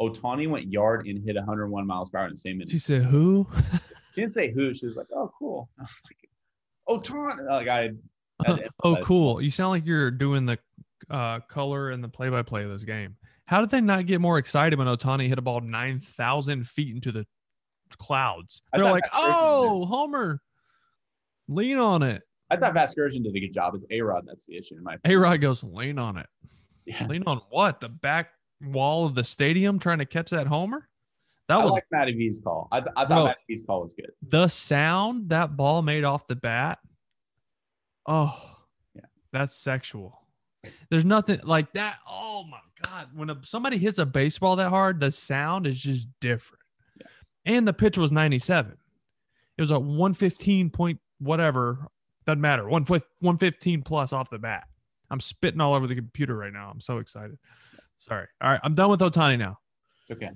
Speaker 2: Ohtani went yard and hit 101 miles per hour in the same minute.
Speaker 3: She said, "Who?"
Speaker 2: She didn't say who. She was like, "Oh, cool." I was like, "Ohtani!" Like I.
Speaker 3: oh, cool. You sound like you're doing the uh color and the play-by-play of this game. How did they not get more excited when Ohtani hit a ball nine thousand feet into the clouds? They're like, "Oh, Homer, lean on it."
Speaker 2: I thought Vasgersian did a good job. It's A Rod that's the issue in my
Speaker 3: A
Speaker 2: opinion.
Speaker 3: Rod goes, "Lean on it."
Speaker 2: Yeah.
Speaker 3: Lean on what? The back wall of the stadium trying to catch that homer? That
Speaker 2: I
Speaker 3: was
Speaker 2: like Matty V's call. I, th- I thought. Matty V's call was good.
Speaker 3: the sound that ball made off the bat. Oh,
Speaker 2: Yeah.
Speaker 3: That's sexual. There's nothing like that. Oh my god, when a, somebody hits a baseball that hard, the sound is just different.
Speaker 2: Yeah.
Speaker 3: And the pitch was 97. It was a 115 point whatever, doesn't matter. 1 115 plus off the bat. I'm spitting all over the computer right now. I'm so excited. Sorry. All right, I'm done with Ohtani now.
Speaker 2: It's okay.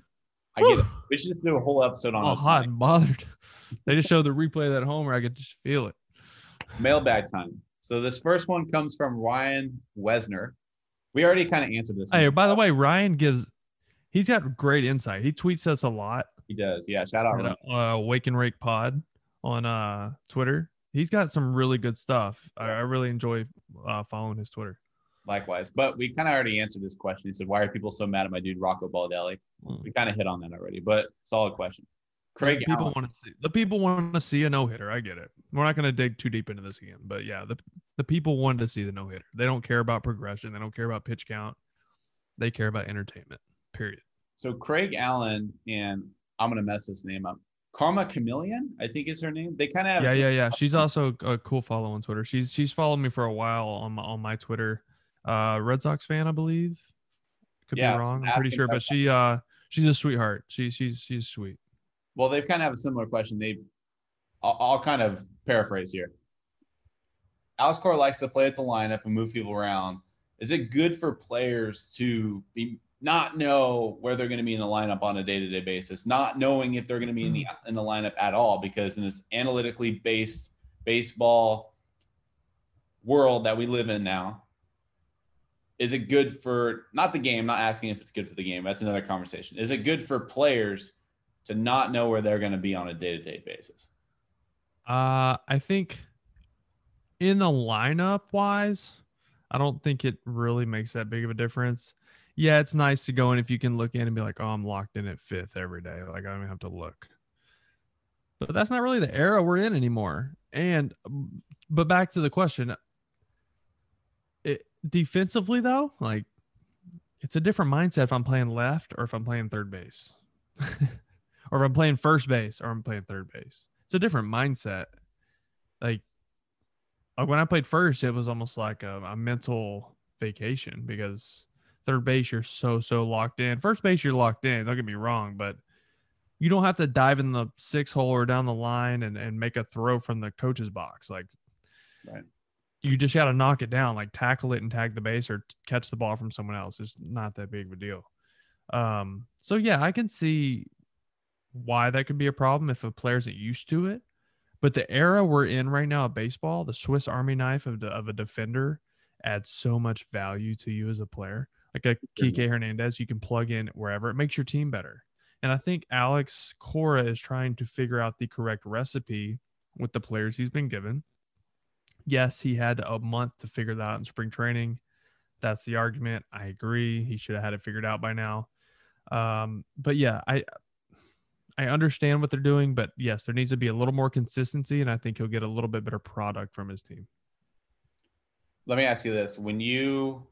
Speaker 2: I get it. We should just do a whole episode on
Speaker 3: Oh,
Speaker 2: Ohtani.
Speaker 3: hot and bothered. They just showed the replay of that homer. I could just feel it.
Speaker 2: Mailbag time. So this first one comes from Ryan Wesner. We already kind of answered this.
Speaker 3: Hey, by the way, Ryan gives he's got great insight. He tweets us a lot
Speaker 2: he does. Yeah, shout out.
Speaker 3: at uh, Wake and Rake Pod on uh Twitter. He's got some really good stuff. I, I really enjoy uh, following his Twitter.
Speaker 2: Likewise, but we kind of already answered this question. He said, "Why are people so mad at my dude Rocco Baldelli?"
Speaker 3: Mm.
Speaker 2: We kind of hit on that already, but solid question. Craig
Speaker 3: the people want to see the people want to see a no hitter. I get it. We're not going to dig too deep into this again, but yeah, the the people wanted to see the no hitter. They don't care about progression. They don't care about pitch count. They care about entertainment. Period.
Speaker 2: So Craig Allen and I'm gonna mess this name up. Karma Chameleon, I think is her name. They kind of have
Speaker 3: yeah, yeah, yeah. She's also a cool follow on Twitter. She's she's followed me for a while on my, on my Twitter. Uh, Red Sox fan, I believe. Could
Speaker 2: Yeah,
Speaker 3: be wrong. I'm pretty sure, but she uh she's a sweetheart. She she's she's sweet.
Speaker 2: Well, they kind of have a similar question. They, I'll, I'll kind of paraphrase here. Alex Cora likes to play at the lineup and move people around. Is it good for players to be not know where they're going to be in the lineup on a day-to-day basis, not knowing if they're going to be in the in the lineup at all? Because in this analytically based baseball world that we live in now, is it good for not the game? Not asking if it's good for the game. That's another conversation. Is it good for players to not know where they're going to be on a day-to-day basis?
Speaker 3: Uh, I think in the lineup wise, I don't think it really makes that big of a difference. Yeah, it's nice to go in if you can look in and be like, oh, I'm locked in at fifth every day. Like I don't even have to look. But that's not really the era we're in anymore. And but back to the question. It defensively though, like it's a different mindset if I'm playing left or if I'm playing third base. or if I'm playing first base, or I'm playing third base. It's a different mindset. Like, like when I played first, it was almost like a, a mental vacation because third base you're so so locked in. First base you're locked in. Don't get me wrong, but you don't have to dive in the six hole or down the line and, and make a throw from the coach's box. Like,
Speaker 2: Right.
Speaker 3: you just got to knock it down, like tackle it and tag the base or catch the ball from someone else. It's not that big of a deal. Um, so yeah, I can see why that could be a problem if a player isn't used to it. But the era we're in right now at baseball, the Swiss Army knife of, the, of a defender adds so much value to you as a player. Like a Kike Hernandez, you can plug in wherever. It makes your team better. And I think Alex Cora is trying to figure out the correct recipe with the players he's been given. Yes, he had a month to figure that out in spring training. That's the argument. I agree. He should have had it figured out by now. Um, but yeah, I I understand what they're doing, but yes, there needs to be a little more consistency, and I think he'll get a little bit better product from his team.
Speaker 2: Let me ask you this: When you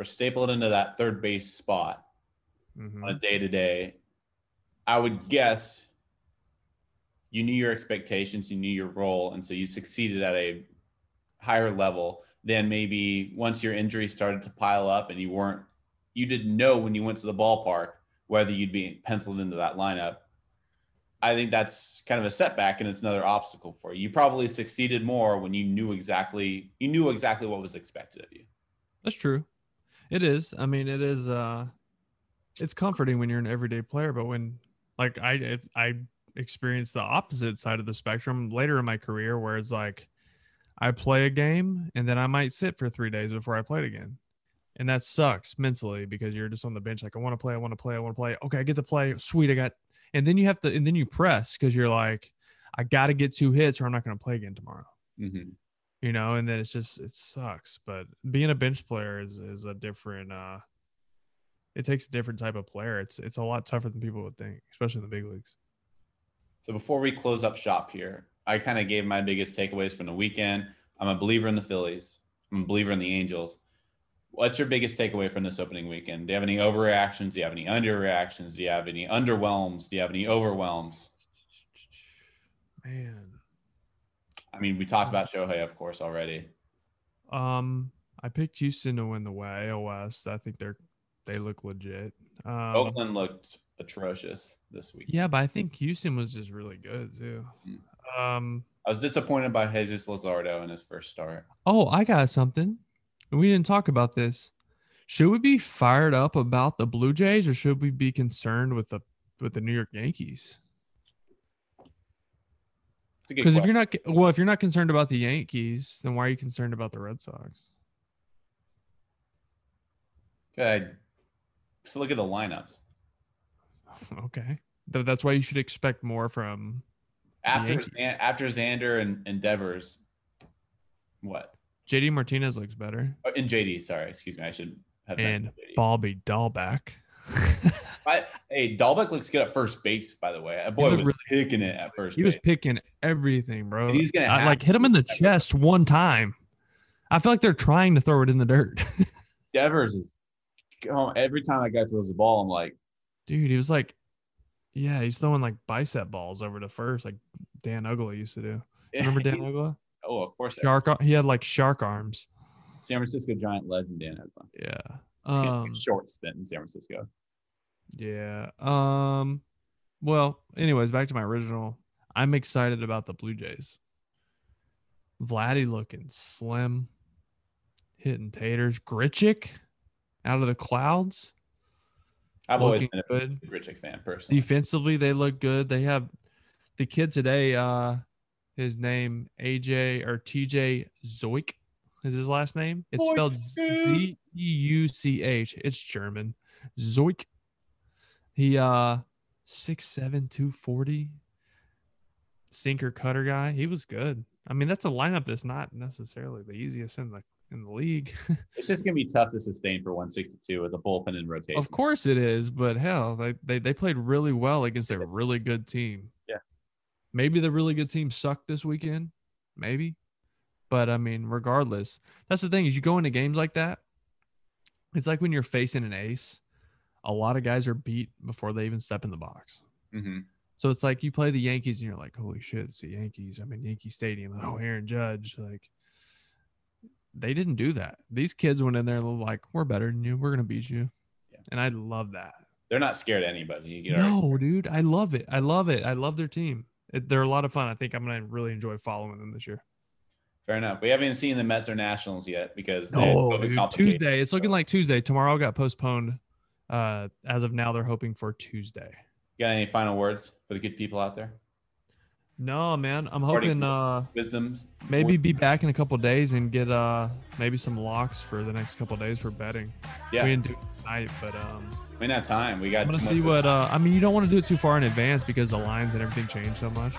Speaker 2: were stapled into that third base spot
Speaker 3: Mhm.
Speaker 2: on a day to day, I would guess you knew your expectations, you knew your role, and so you succeeded at a higher level than maybe once your injury started to pile up and you weren't, you didn't know when you went to the ballpark whether you'd be penciled into that lineup. I think that's kind of a setback and it's another obstacle for you. You probably succeeded more when you knew exactly you knew exactly what was expected of you.
Speaker 3: That's true. It is. I mean, it is. uh It's comforting when you're an everyday player, but when like I I experienced the opposite side of the spectrum later in my career, where it's like I play a game and then I might sit for three days before I play it again, and that sucks mentally because you're just on the bench like I want to play, I want to play, I want to play. Okay, I get to play. Sweet, I got. And then you have to, and then you press because you're like, I got to get two hits or I'm not going to play again tomorrow
Speaker 2: Mm-hmm.
Speaker 3: You know, and then it's just it sucks. But being a bench player is is a different uh it takes a different type of player. It's it's a lot tougher than people would think, especially in the big leagues.
Speaker 2: So before we close up shop here, I kind of gave my biggest takeaways from the weekend. I'm a believer in the Phillies. I'm a believer in the Angels. What's your biggest takeaway from this opening weekend? Do you have any overreactions? Do you have any underreactions? Do you have any underwhelms? Do you have any overwhelms?
Speaker 3: Man.
Speaker 2: I mean, we talked about Shohei, of course, already.
Speaker 3: Um I picked Houston to win the way AL West. I think they're they look legit. Um,
Speaker 2: Oakland looked atrocious this week.
Speaker 3: Yeah, but I think Houston was just really good too. Um
Speaker 2: I was disappointed by Jesus Luzardo in his first start.
Speaker 3: oh, I got something. We didn't talk about this. Should we be fired up about the Blue Jays or should we be concerned with the with the New York Yankees?
Speaker 2: It's a good
Speaker 3: Because if you're not well, if you're not concerned about the Yankees, then why are you concerned about the Red Sox?
Speaker 2: Good. so look at the lineups.
Speaker 3: Okay, that's why you should expect more from.
Speaker 2: After Zan- after Xander and, and Devers, what?
Speaker 3: JD Martinez looks better,
Speaker 2: Oh, and JD, sorry, excuse me. I should have
Speaker 3: and. Bobby Dalbec.
Speaker 2: I, hey, Dalbec looks good at first base, by the way. That boy
Speaker 3: looked
Speaker 2: was
Speaker 3: really-
Speaker 2: picking it at first
Speaker 3: he was picking everything, bro.
Speaker 2: And he's gonna
Speaker 3: I, like hit him in the chest one time. I feel like they're trying to throw it in the dirt.
Speaker 2: Devers is oh, every time that guy throws the ball, I'm like,
Speaker 3: Dude, he was like, yeah, he's throwing like bicep balls over to first, like Dan Uggla used to do. Remember Dan Uggla?
Speaker 2: oh, of course.
Speaker 3: Shark. He had like shark arms.
Speaker 2: San Francisco Giant legend Dan Hudson.
Speaker 3: Yeah. Um.
Speaker 2: Short stint in San Francisco.
Speaker 3: Yeah. Um. Well, anyways, back to my original. I'm excited about the Blue Jays. Vladdy looking slim, hitting taters. Grichuk out of the clouds.
Speaker 2: I've always been a
Speaker 3: good.
Speaker 2: Richard fan personally.
Speaker 3: Defensively, they look good. They have the kid today. Uh, his name AJ or TJ Zeuch is his last name. It's spelled Z E U C H. It's German. Zeuch. He uh six seven two forty. Sinker cutter guy. He was good. I mean, that's a lineup that's not necessarily the easiest in the in the league.
Speaker 2: It's just gonna be tough to sustain for 162 with a bullpen in rotation.
Speaker 3: Of course it is, but hell, they, they they played really well against a really good team.
Speaker 2: Yeah.
Speaker 3: Maybe the really good team sucked this weekend. Maybe. But I mean, regardless, that's the thing is you go into games like that. It's like when you're facing an ace, a lot of guys are beat before they even step in the box.
Speaker 2: hmm
Speaker 3: So it's like you play the Yankees and you're like, holy shit, it's the Yankees. I'm in Yankee Stadium. Oh, Aaron Judge. Like, they didn't do that. These kids went in there and like, we're better than you. We're gonna beat you.
Speaker 2: Yeah.
Speaker 3: And I love that.
Speaker 2: They're not scared of anybody. You know,
Speaker 3: No, dude, I love it. I love it. I love their team. It, they're a lot of fun. I think I'm gonna really enjoy following them this year.
Speaker 2: fair enough. We haven't even seen the Mets or Nationals yet because
Speaker 3: No, dude. Tuesday. It's looking like Tuesday. Tomorrow got postponed. Uh, as of now, they're hoping for Tuesday.
Speaker 2: Got any final words for the good people out there?
Speaker 3: No, man. I'm hoping uh
Speaker 2: Wisdoms.
Speaker 3: maybe be back in a couple days and get uh maybe some locks for the next couple days for betting.
Speaker 2: Yeah,
Speaker 3: We
Speaker 2: we
Speaker 3: didn't do it tonight, but um
Speaker 2: didn't have time. We got.
Speaker 3: I'm gonna see what uh I mean you don't want to do it too far in advance because the lines and everything change so much.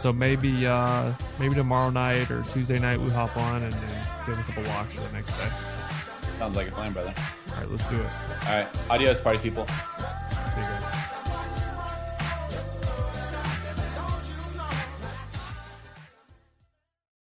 Speaker 3: So maybe uh maybe tomorrow night or Tuesday night we hop on and then give a couple locks for the next day.
Speaker 2: Sounds like a plan, brother.
Speaker 3: All right, let's do it.
Speaker 2: All right. Adios, party people.